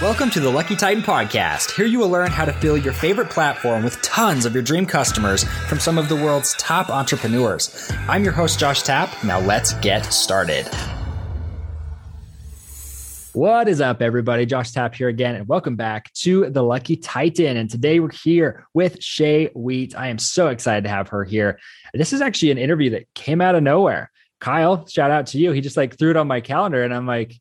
Welcome to the Lucky Titan Podcast. Here you will learn how to fill your favorite platform with tons of your dream customers from some of the world's top entrepreneurs. I'm your host, Josh Tapp. Now let's get started. What is up, everybody? Josh Tapp here again, and welcome back to the Lucky Titan. And today we're here with Shay Wheat. I am so excited to have her here. This is actually an interview that came out of nowhere. Kyle, shout out to you. He just like threw it on my calendar, and I'm like,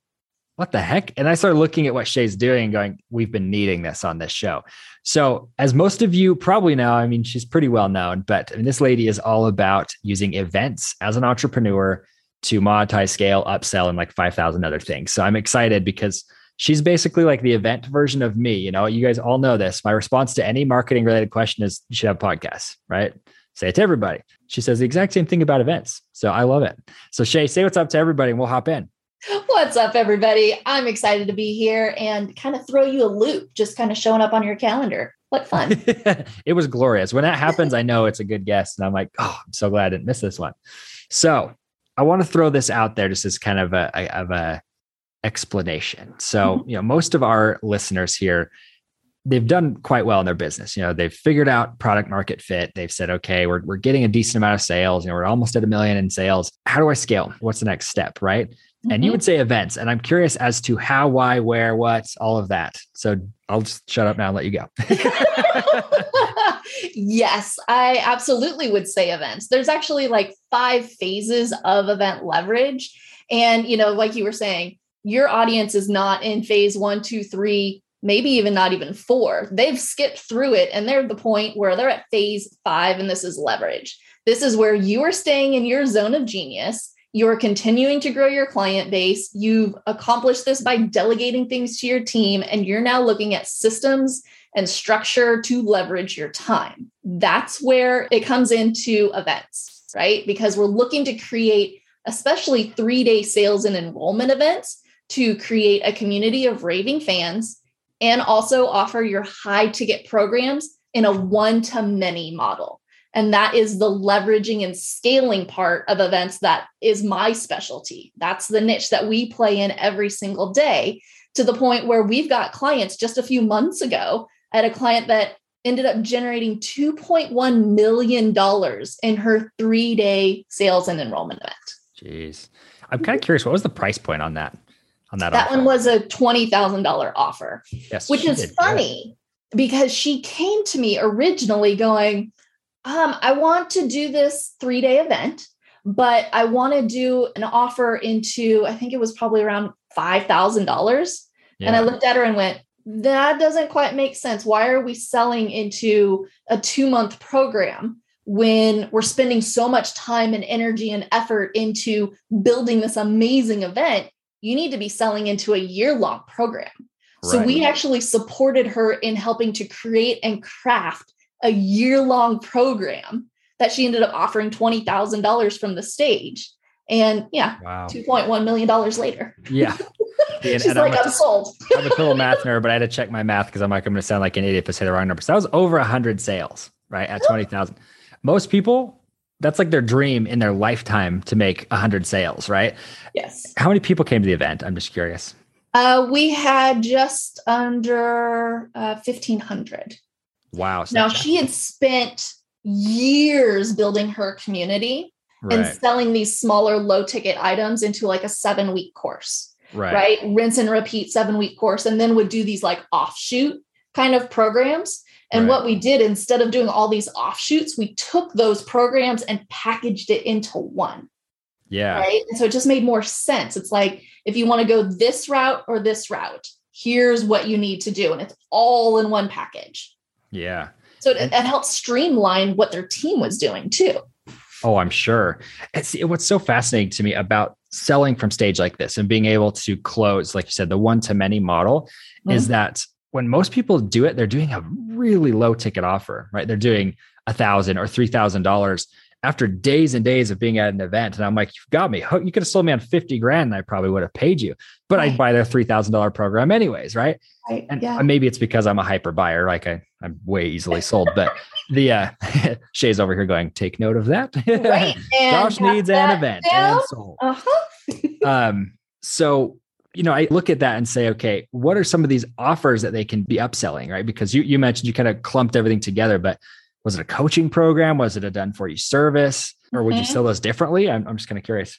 what the heck? And I started looking at what Shay's doing and going, we've been needing this on this show. So, as most of you probably know, I mean, she's pretty well known, but I mean, this lady is all about using events as an entrepreneur to monetize, scale, upsell, and like 5,000 other things. So, I'm excited because she's basically like the event version of me. You know, you guys all know this. My response to any marketing related question is you should have podcasts, right? Say it to everybody. She says the exact same thing about events. So, I love it. So, Shay, say what's up to everybody and we'll hop in. What's up, everybody? I'm excited to be here and kind of throw you a loop, just kind of showing up on your calendar. What fun. it was glorious. When that happens, I know it's a good guess. And I'm like, oh, I'm so glad I didn't miss this one. So I want to throw this out there just as kind of a, of a explanation. So, mm-hmm. you know, most of our listeners here, they've done quite well in their business. You know, they've figured out product market fit. They've said, okay, we're, we're getting a decent amount of sales. You know, we're almost at a million in sales. How do I scale? What's the next step? Right. Mm-hmm. And you mm-hmm. would say events. And I'm curious as to how, why, where, what, all of that. So I'll just shut up now and let you go. yes, I absolutely would say events. There's actually like five phases of event leverage. And, you know, like you were saying, your audience is not in phase one, two, three, maybe even not even four. They've skipped through it and they're at the point where they're at phase five, and this is leverage. This is where you are staying in your zone of genius you're continuing to grow your client base. You've accomplished this by delegating things to your team, and you're now looking at systems and structure to leverage your time. That's where it comes into events, right? Because we're looking to create, especially three day sales and enrollment events, to create a community of raving fans and also offer your high ticket programs in a one to many model. And that is the leveraging and scaling part of events that is my specialty. That's the niche that we play in every single day to the point where we've got clients just a few months ago. at a client that ended up generating $2.1 million in her three day sales and enrollment event. Jeez. I'm kind of curious, what was the price point on that? On that, that offer? one was a $20,000 offer, yes, which is funny because she came to me originally going, um, I want to do this three day event, but I want to do an offer into, I think it was probably around $5,000. Yeah. And I looked at her and went, that doesn't quite make sense. Why are we selling into a two month program when we're spending so much time and energy and effort into building this amazing event? You need to be selling into a year long program. Right. So we actually supported her in helping to create and craft a year long program that she ended up offering $20,000 from the stage. And yeah, wow. $2.1 million later. Yeah. She's and like, I'm, I'm sold. I'm a total math nerd, but I had to check my math because I'm like, I'm going to sound like an idiot if I say the wrong number. So that was over 100 sales, right? At 20,000. Most people, that's like their dream in their lifetime to make 100 sales, right? Yes. How many people came to the event? I'm just curious. Uh, we had just under uh, 1,500. Wow. Now she had spent years building her community right. and selling these smaller low ticket items into like a seven week course. Right. right. Rinse and repeat seven week course, and then would do these like offshoot kind of programs. And right. what we did instead of doing all these offshoots, we took those programs and packaged it into one. Yeah. Right. And so it just made more sense. It's like if you want to go this route or this route, here's what you need to do. And it's all in one package. Yeah. So it, it helps streamline what their team was doing too. Oh, I'm sure. It's what's so fascinating to me about selling from stage like this and being able to close, like you said, the one to many model mm-hmm. is that when most people do it, they're doing a really low ticket offer, right? They're doing a thousand or three thousand dollars after days and days of being at an event. And I'm like, you've got me. You could have sold me on 50 grand and I probably would have paid you, but right. I'd buy their $3,000 program anyways. Right. right. And yeah. maybe it's because I'm a hyper buyer. Like I, I'm way easily sold, but the, uh, Shay's over here going, take note of that. Right. Josh needs an event and sold. Uh-huh. um, so you know, I look at that and say, okay, what are some of these offers that they can be upselling, right? Because you, you mentioned you kind of clumped everything together, but was it a coaching program? Was it a done for you service? Or would mm-hmm. you sell those differently? I'm, I'm just kind of curious.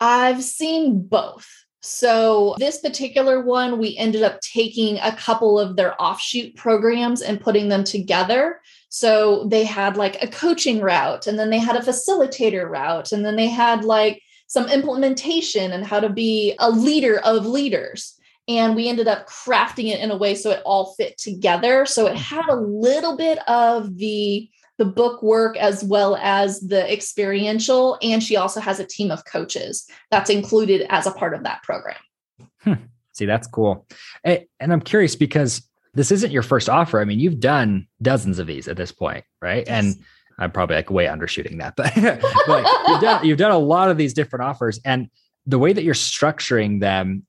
I've seen both. So, this particular one, we ended up taking a couple of their offshoot programs and putting them together. So, they had like a coaching route, and then they had a facilitator route, and then they had like some implementation and how to be a leader of leaders. And we ended up crafting it in a way so it all fit together. So, it had a little bit of the the book work as well as the experiential. And she also has a team of coaches that's included as a part of that program. Hmm. See, that's cool. And I'm curious because this isn't your first offer. I mean, you've done dozens of these at this point, right? Yes. And I'm probably like way undershooting that, but, but you've, done, you've done a lot of these different offers. And the way that you're structuring them,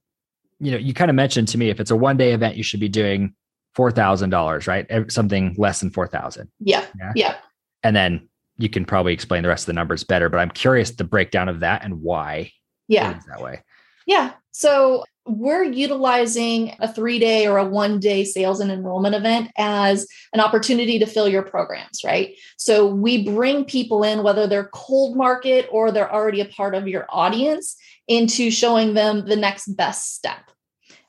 you know, you kind of mentioned to me if it's a one day event, you should be doing four thousand dollars, right? Something less than four thousand. Yeah. yeah. Yeah. And then you can probably explain the rest of the numbers better, but I'm curious the breakdown of that and why. Yeah. that way. Yeah. So we're utilizing a three day or a one day sales and enrollment event as an opportunity to fill your programs, right? So we bring people in, whether they're cold market or they're already a part of your audience, into showing them the next best step.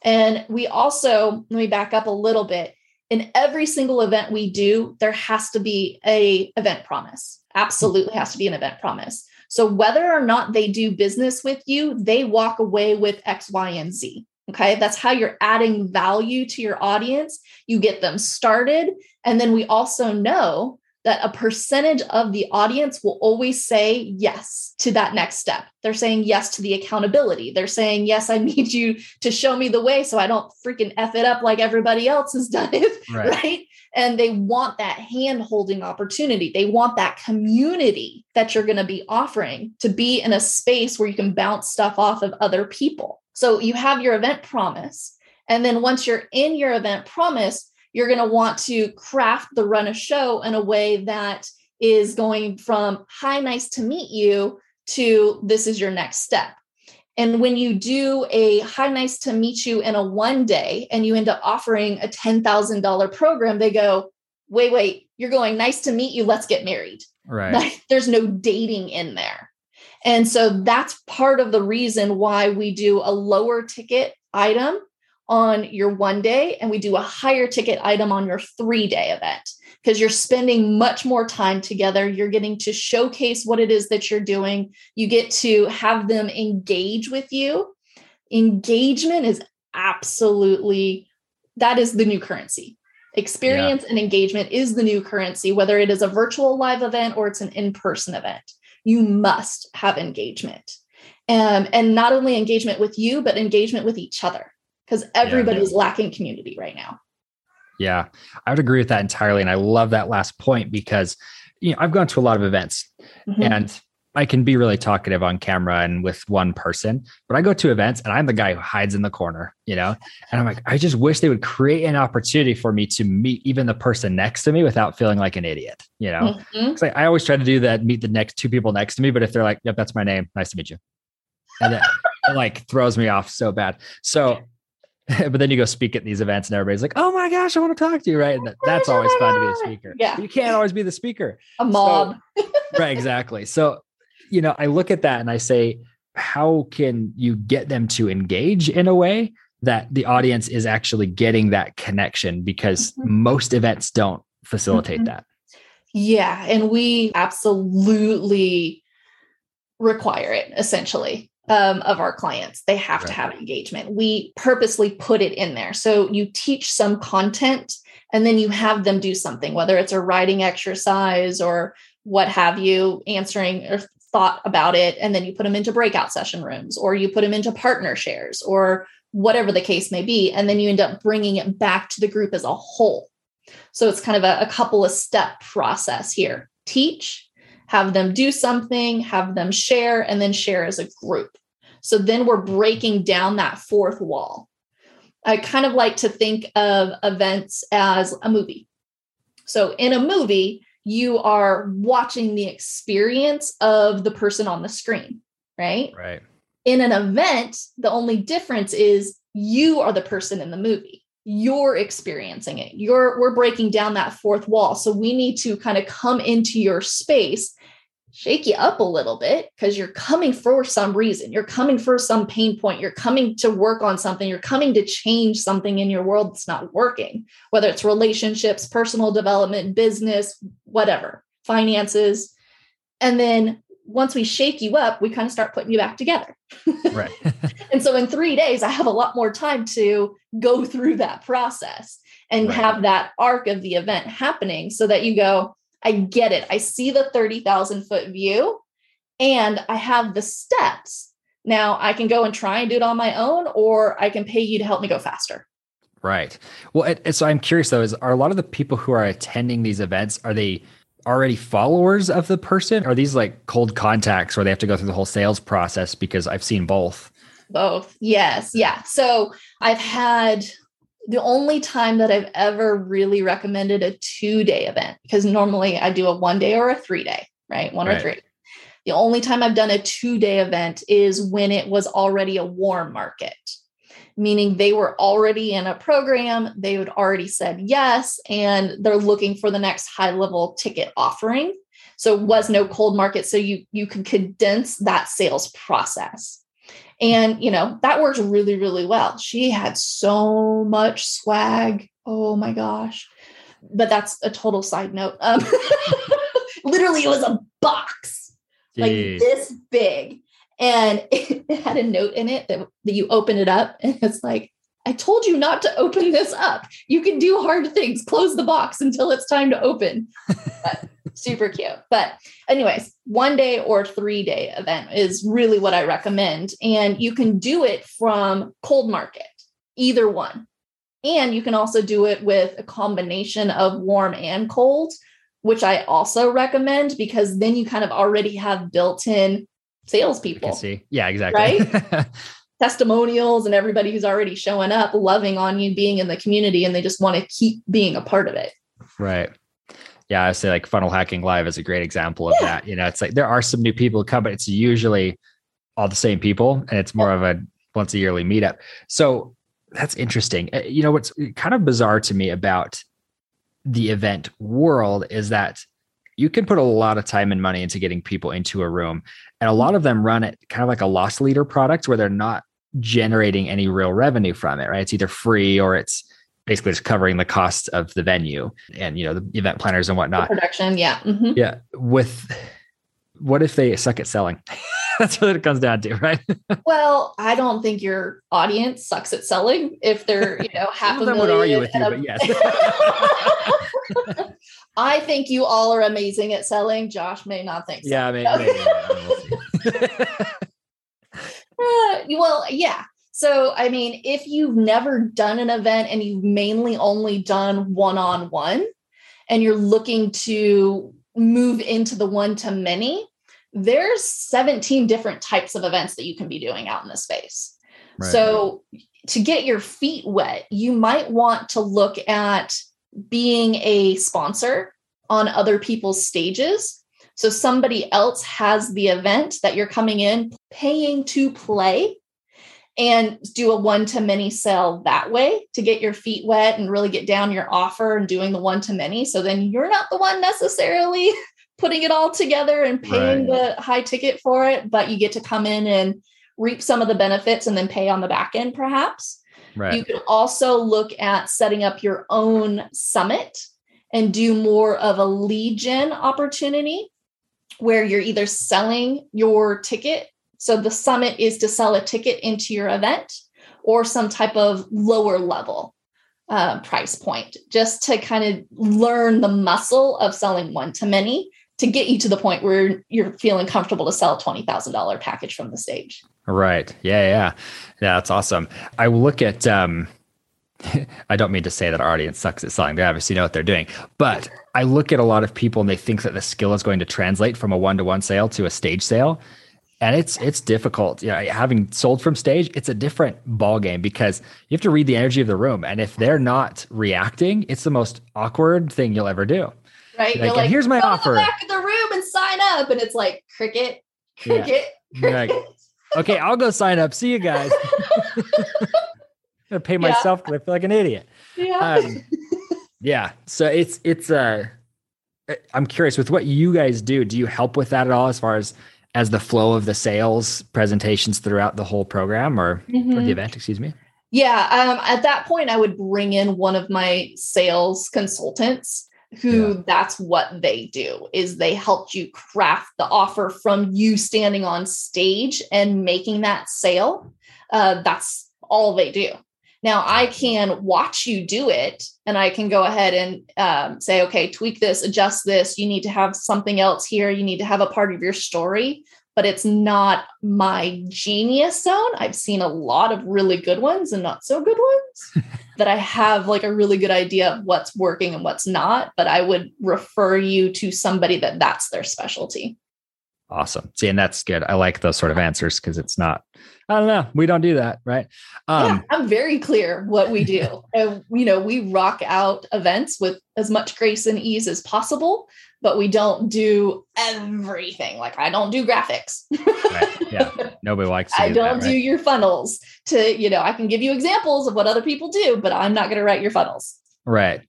And we also, let me back up a little bit. In every single event we do, there has to be a event promise. Absolutely has to be an event promise. So whether or not they do business with you, they walk away with X, Y, and Z. Okay. That's how you're adding value to your audience. You get them started. And then we also know that a percentage of the audience will always say yes to that next step. They're saying yes to the accountability. They're saying, yes, I need you to show me the way so I don't freaking F it up like everybody else has done it. Right. right? And they want that hand holding opportunity. They want that community that you're going to be offering to be in a space where you can bounce stuff off of other people. So you have your event promise. And then once you're in your event promise, you're going to want to craft the run a show in a way that is going from hi, nice to meet you to this is your next step. And when you do a hi, nice to meet you in a one day and you end up offering a $10,000 program, they go, wait, wait, you're going nice to meet you. Let's get married. Right. Like, there's no dating in there. And so that's part of the reason why we do a lower ticket item on your one day and we do a higher ticket item on your three day event because you're spending much more time together. You're getting to showcase what it is that you're doing. You get to have them engage with you. Engagement is absolutely that is the new currency. Experience yeah. and engagement is the new currency, whether it is a virtual live event or it's an in person event. You must have engagement. Um, and not only engagement with you, but engagement with each other because everybody's yeah. lacking community right now. Yeah, I would agree with that entirely. And I love that last point because, you know, I've gone to a lot of events mm-hmm. and I can be really talkative on camera and with one person, but I go to events and I'm the guy who hides in the corner, you know? And I'm like, I just wish they would create an opportunity for me to meet even the person next to me without feeling like an idiot, you know? Mm-hmm. I, I, always try to do that, meet the next two people next to me. But if they're like, yep, that's my name, nice to meet you. And it like throws me off so bad. So but then you go speak at these events and everybody's like, oh my gosh, I want to talk to you. Right. And that's always fun to be a speaker. Yeah. You can't always be the speaker. A mob. So, right. Exactly. So, you know, I look at that and I say, how can you get them to engage in a way that the audience is actually getting that connection? Because mm-hmm. most events don't facilitate mm-hmm. that. Yeah. And we absolutely require it essentially um, of our clients. They have right. to have engagement. We purposely put it in there. So you teach some content and then you have them do something, whether it's a writing exercise or what have you, answering or thought about it. And then you put them into breakout session rooms or you put them into partner shares or whatever the case may be. And then you end up bringing it back to the group as a whole. So it's kind of a, a couple of step process here. Teach, have them do something, have them share, and then share as a group. So then we're breaking down that fourth wall. I kind of like to think of events as a movie. So in a movie, you are watching the experience of the person on the screen, right? Right. In an event, the only difference is you are the person in the movie. You're experiencing it. You're we're breaking down that fourth wall. So we need to kind of come into your space shake you up a little bit because you're coming for some reason. You're coming for some pain point. You're coming to work on something. You're coming to change something in your world that's not working, whether it's relationships, personal development, business, whatever, finances. And then once we shake you up, we kind of start putting you back together. Right. and so in three days, I have a lot more time to go through that process and Right. have that arc of the event happening so that you go, I get it. I see the 30,000 foot view and I have the steps. Now I can go and try and do it on my own, or I can pay you to help me go faster. Right. Well, it, it- so I'm curious though, is are a lot of the people who are attending these events, are they already followers of the person? Are these like cold contacts where they have to go through the whole sales process? Because I've seen both. Both. Yes. Yeah. So I've had the only time that I've ever really recommended a two day event, because normally I do a one day or a three day, right? One or three. The only time I've done a two day event is when it was already a warm market, meaning they were already in a program, they had already said yes, and they're looking for the next high level ticket offering. So it was no cold market. So you you can condense that sales process. And you know, that works really, really well. She had so much swag. Oh my gosh. But that's a total side note. Um, literally, it was a box like this big. And it, it had a note in it that, that you open it up and it's like, I told you not to open this up. You can do hard things. Close the box until it's time to open. But super cute. But, anyways, one day or three day event is really what I recommend. And you can do it from cold market, either one. And you can also do it with a combination of warm and cold, which I also recommend because then you kind of already have built in salespeople see. Yeah, exactly. Right? Testimonials and everybody who's already showing up, loving on you, being in the community, and they just want to keep being a part of it. right. Yeah, I say like funnel hacking live is a great example of that. You know, it's like there are some new people who come, but it's usually all the same people, and it's more of a once a yearly meetup. So that's interesting. Uh, You know, what's kind of bizarre to me about the event world is that you can put a lot of time and money into getting people into a room, and a lot of them run it kind of like a loss leader product where they're not generating any real revenue from it. Right? It's either free or it's basically just covering the cost of the venue and you know the event planners and whatnot. Production, yeah. mhm. Yeah. With what if they suck at selling? That's what it comes down to, right? Well, I don't think your audience sucks at selling if they're, you know, half a of them would million. argue with you, a- but yes. I think you all are amazing at selling. Josh may not think so. yeah, maybe. No. maybe, yeah, we'll see. Uh, well, yeah. So, I mean, if you've never done an event and you've mainly only done one on one and you're looking to move into the one to many, there's 17 different types of events that you can be doing out in the space. Right. So, to get your feet wet, you might want to look at being a sponsor on other people's stages. So, somebody else has the event that you're coming in paying to play and do a one to many sell that way to get your feet wet and really get down your offer and doing the one to many. So, then you're not the one necessarily putting it all together and paying the high ticket for it, but you get to come in and reap some of the benefits and then pay on the back end, perhaps. Right. You can also look at setting up your own summit and do more of a lead gen opportunity where you're either selling your ticket. So the summit is to sell a ticket into your event or some type of lower level uh, price point, just to kind of learn the muscle of selling one to many to get you to the point where you're feeling comfortable to sell a $20,000 package from the stage. Right. Yeah, yeah. Yeah, that's awesome. I look at um I don't mean to say that our audience sucks at selling. They obviously know what they're doing. But I look at a lot of people and they think that the skill is going to translate from a one-to-one sale to a stage sale. And it's it's difficult. Yeah, having sold from stage, it's a different ball game because you have to read the energy of the room. And if they're not reacting, it's the most awkward thing you'll ever do. right? Like, and here's my offer. To the back of the room and sign up, and it's like cricket, Yeah. cricket, You're like, cricket. Okay, I'll go sign up. See you guys. I'm gonna pay myself because I feel like an idiot. Yeah. Um, yeah. So it's it's uh I'm curious with what you guys do. Do you help with that at all as far as as the flow of the sales presentations throughout the whole program or, Mhm. or the event? Excuse me. Yeah, um, at that point, I would bring in one of my sales consultants who Yeah. that's what they do is they help you craft the offer from you standing on stage and making that sale. Uh, that's all they do. Now i can watch you do it and i can go ahead and um, say okay tweak this adjust this. You need to have something else here. You need to have a part of your story. But it's not my genius zone. I've seen a lot of really good ones and not so good ones that I have like a really good idea of what's working and what's not, but I would refer you to somebody that that's their specialty. Awesome. See, and that's good. I like those sort of answers because it's not, I don't know, we don't do that, right? Um, yeah, I'm very clear what we do. and, you know, we rock out events with as much grace and ease as possible, but we don't do everything. Like I don't do graphics. right. Yeah. Nobody likes I do don't that, do right? your funnels to, you know, I can give you examples of what other people do, but I'm not going to write your funnels. Right.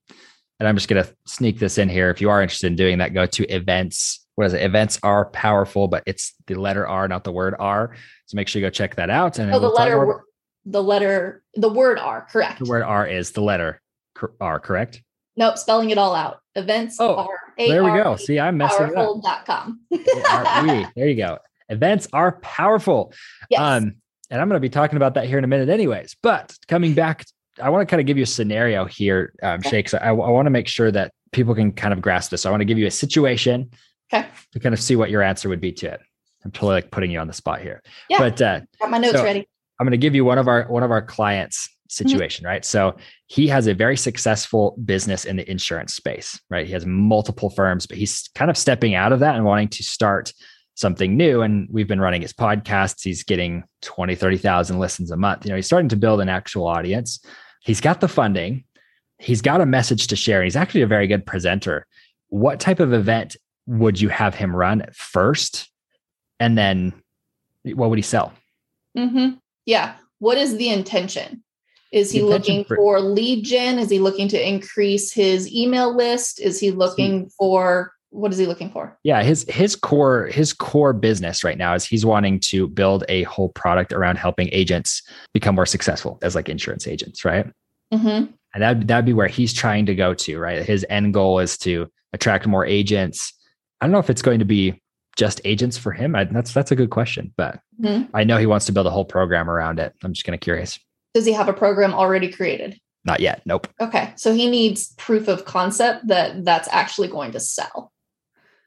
And I'm just going to sneak this in here. If you are interested in doing that, go to events. What is it? Events are powerful, but it's the letter R, not the word R. So make sure you go check that out. And Oh, the letter, the letter, the word R, correct. the word R is the letter R, correct? Nope, spelling it all out. Events Oh, are There we go. See, I'm messing up. A-R-E. There you go. Events are powerful. yes. Um, and I'm going to be talking about that here in a minute, anyways. But coming back, I want to kind of give you a scenario here, um, Okay. Shay. So I, I want to make sure that people can kind of grasp this. So I want to give you a situation Okay. to kind of see what your answer would be to it. I'm totally like putting you on the spot here. Yeah. But uh, Got my notes so- ready. I'm going to give you one of our one of our clients Mm-hmm. situation, right? So he has a very successful business in the insurance space, right? He has multiple firms, but he's kind of stepping out of that and wanting to start something new. And we've been running his podcasts. He's getting 20, 30,000 listens a month. You know, he's starting to build an actual audience. He's got the funding. He's got a message to share. He's actually a very good presenter. What type of event would you have him run first? And then what would he sell? hmm Yeah. What is the intention? Is he intention looking for- for lead gen? Is he looking to increase his email list? Is he looking for what is he looking for? Yeah, his his core his core business right now is he's wanting to build a whole product around helping agents become more successful as like insurance agents, right? hmm And that that'd be where he's trying to go to, right? His end goal is to attract more agents. I don't know if it's going to be just agents for him. I, that's that's a good question, but Mhm. I know he wants to build a whole program around it. I'm just kind of curious. Does he have a program already created? Not yet. Nope. Okay. So he needs proof of concept that that's actually going to sell.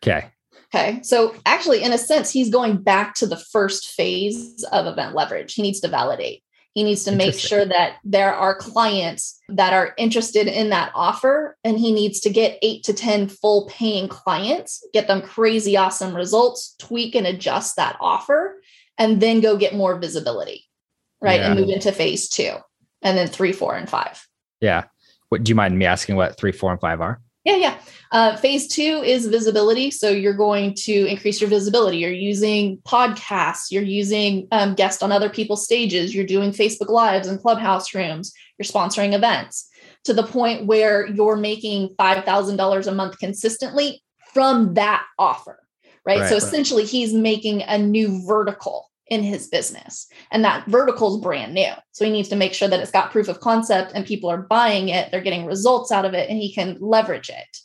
Okay. Okay. So actually, in a sense, he's going back to the first phase of event leverage. He needs to validate. He needs to make sure that there are clients that are interested in that offer, and he needs to get eight to 10 full paying clients, get them crazy awesome results, tweak and adjust that offer, and then go get more visibility, right? And move into phase two, and then three, four, and five. Yeah. What do you mind me asking what three, four, and five are? Yeah, yeah. Uh, phase two is visibility. So you're going to increase your visibility. You're using podcasts. You're using um, guests on other people's stages. You're doing Facebook Lives and Clubhouse rooms. You're sponsoring events to the point where you're making $5,000 a month consistently from that offer, right? Right. so Right. essentially, he's making a new vertical in his business. And that vertical is brand new. So he needs to make sure that it's got proof of concept and people are buying it, they're getting results out of it, and he can leverage it.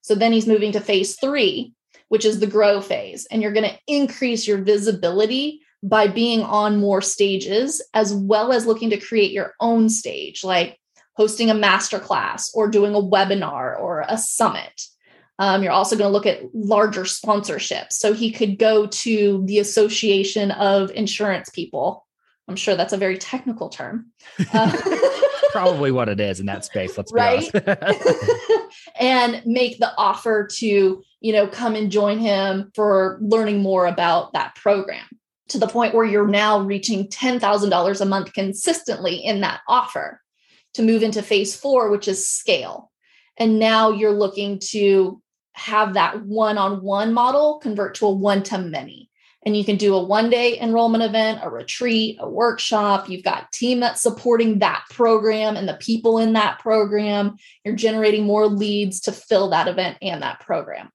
So then he's moving to phase three, which is the grow phase. And you're going to increase your visibility by being on more stages, as well as looking to create your own stage, like hosting a masterclass or doing a webinar or a summit. Um, you're also going to look at larger sponsorships. So he could go to the Association of Insurance People. I'm sure that's a very technical term. Uh, Probably what it is in that space. Let's be Right? honest. and make the offer to, you know, come and join him for learning more about that program to the point where you're now reaching $10,000 a month consistently in that offer to move into phase four, which is scale. And now you're looking to have that one on one model convert to a one to many. and you can do a one day enrollment event, a retreat, a workshop. You've got team that's supporting that program and the people in that program. You're generating more leads to fill that event and that program.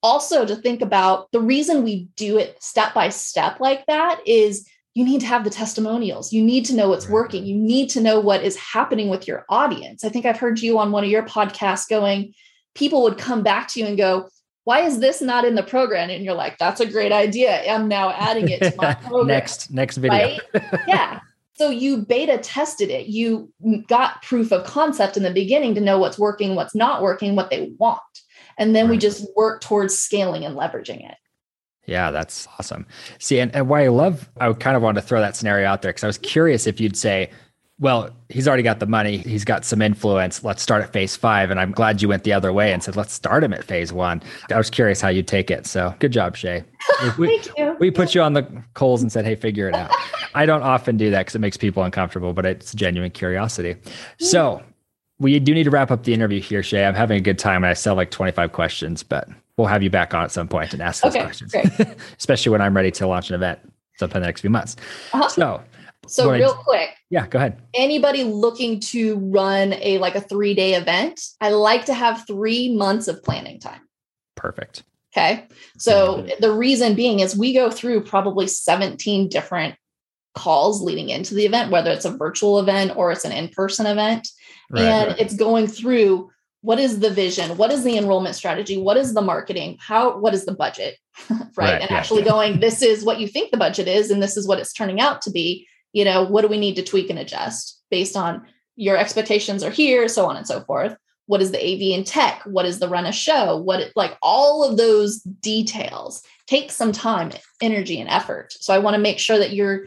Also, to think about the reason we do it step by step like that is you need to have the testimonials. You need to know what's working. You need to know what is happening with your audience. I think I've heard you on one of your podcasts going, people would come back to you and go, why is this not in the program? And you're like, that's a great idea. I'm now adding it to my program. next, next video. Right? yeah. So you beta tested it. You got proof of concept in the beginning to know what's working, what's not working, what they want. And then we just work towards scaling and leveraging it. Yeah, that's awesome. See, and, and why I love, I kind of wanted to throw that scenario out there because I was curious if you'd say, well, he's already got the money. He's got some influence. Let's start at phase five. And I'm glad you went the other way and said, let's start him at phase one. I was curious how you'd take it. So good job, Shay. We, Thank you. we put you on the coals and said, hey, figure it out. I don't often do that because it makes people uncomfortable, but it's genuine curiosity. So we do need to wrap up the interview here, Shay. I'm having a good time and I still have like 25 questions, but we'll have you back on at some point and ask those okay, questions, especially when I'm ready to launch an event sometime in the next few months. Uh-huh. So, so real quick. Yeah, go ahead. Anybody looking to run a like a 3-day event, I like to have 3 months of planning time. Perfect. Okay. So mm-hmm. the reason being is we go through probably 17 different calls leading into the event, whether it's a virtual event or it's an in-person event. Right, and right. it's going through what is the vision what is the enrollment strategy what is the marketing how what is the budget right? right, and yeah, actually yeah. going this is what you think the budget is and this is what it's turning out to be you know, what do we need to tweak and adjust based on your expectations are here, so on and so forth. What is the AV and tech? What is the run a show? What like all of those details take some time, energy, and effort. So I want to make sure that your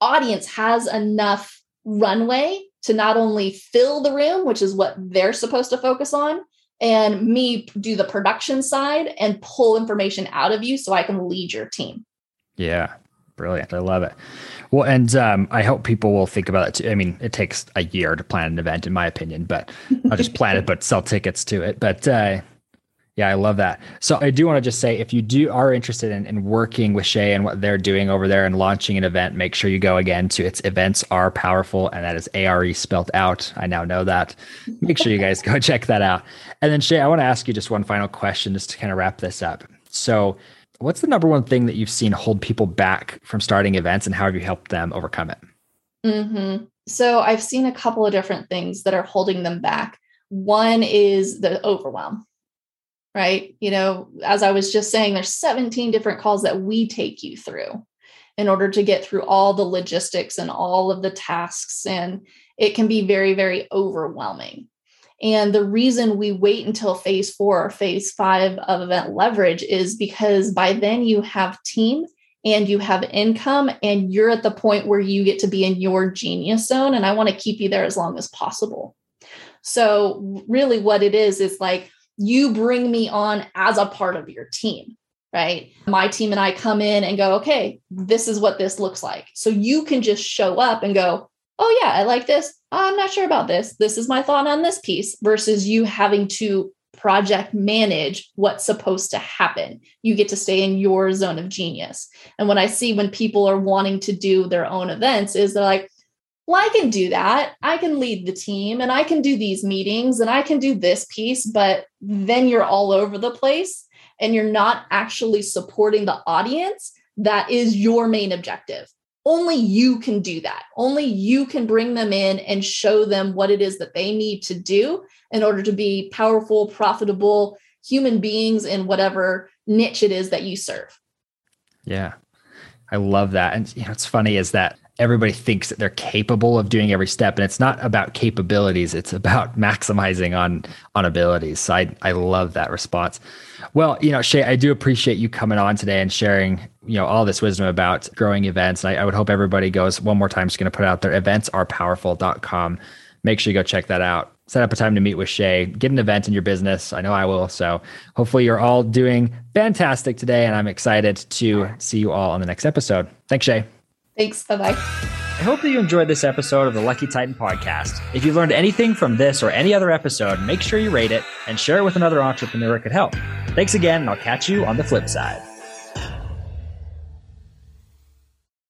audience has enough runway to not only fill the room, which is what they're supposed to focus on, and me do the production side and pull information out of you so I can lead your team. Yeah, brilliant. I love it. Well, and um, I hope people will think about it too. I mean, it takes a year to plan an event, in my opinion, but I'll just plan it, but sell tickets to it. But uh, yeah, I love that. So I do want to just say, if you do are interested in, in working with Shay and what they're doing over there and launching an event, make sure you go again to its events are powerful, and that is A R E spelled out. I now know that. Make sure you guys go check that out. And then Shay, I want to ask you just one final question, just to kind of wrap this up. So What's the number one thing that you've seen hold people back from starting events and how have you helped them overcome it? Mm-hmm. So I've seen a couple of different things that are holding them back. One is the overwhelm, right? You know, as I was just saying, there's 17 different calls that we take you through in order to get through all the logistics and all of the tasks. And it can be very, very overwhelming. And the reason we wait until phase four or phase five of event leverage is because by then you have team and you have income and you're at the point where you get to be in your genius zone. And I want to keep you there as long as possible. So, really, what it is is like you bring me on as a part of your team, right? My team and I come in and go, okay, this is what this looks like. So you can just show up and go, oh, yeah, I like this. I'm not sure about this. This is my thought on this piece versus you having to project manage what's supposed to happen. You get to stay in your zone of genius. And what I see when people are wanting to do their own events is they're like, well, I can do that. I can lead the team and I can do these meetings and I can do this piece, but then you're all over the place and you're not actually supporting the audience that is your main objective only you can do that. Only you can bring them in and show them what it is that they need to do in order to be powerful, profitable human beings in whatever niche it is that you serve. Yeah. I love that. And you know, it's funny is that everybody thinks that they're capable of doing every step and it's not about capabilities it's about maximizing on on abilities. So i i love that response. Well you know shay i do appreciate you coming on today and sharing you know all this wisdom about growing events. I, I would hope everybody goes one more time. Just going to put out their eventsarepowerful.com make sure you go check that out. Set up a time to meet with shay. Get an event in your business. I know i will. So hopefully you're all doing fantastic today and i'm excited to see you all on the next episode. Thanks shay Thanks. Bye bye. I hope that you enjoyed this episode of the Lucky Titan podcast. If you learned anything from this or any other episode, make sure you rate it and share it with another entrepreneur it could help. Thanks again, and I'll catch you on the flip side.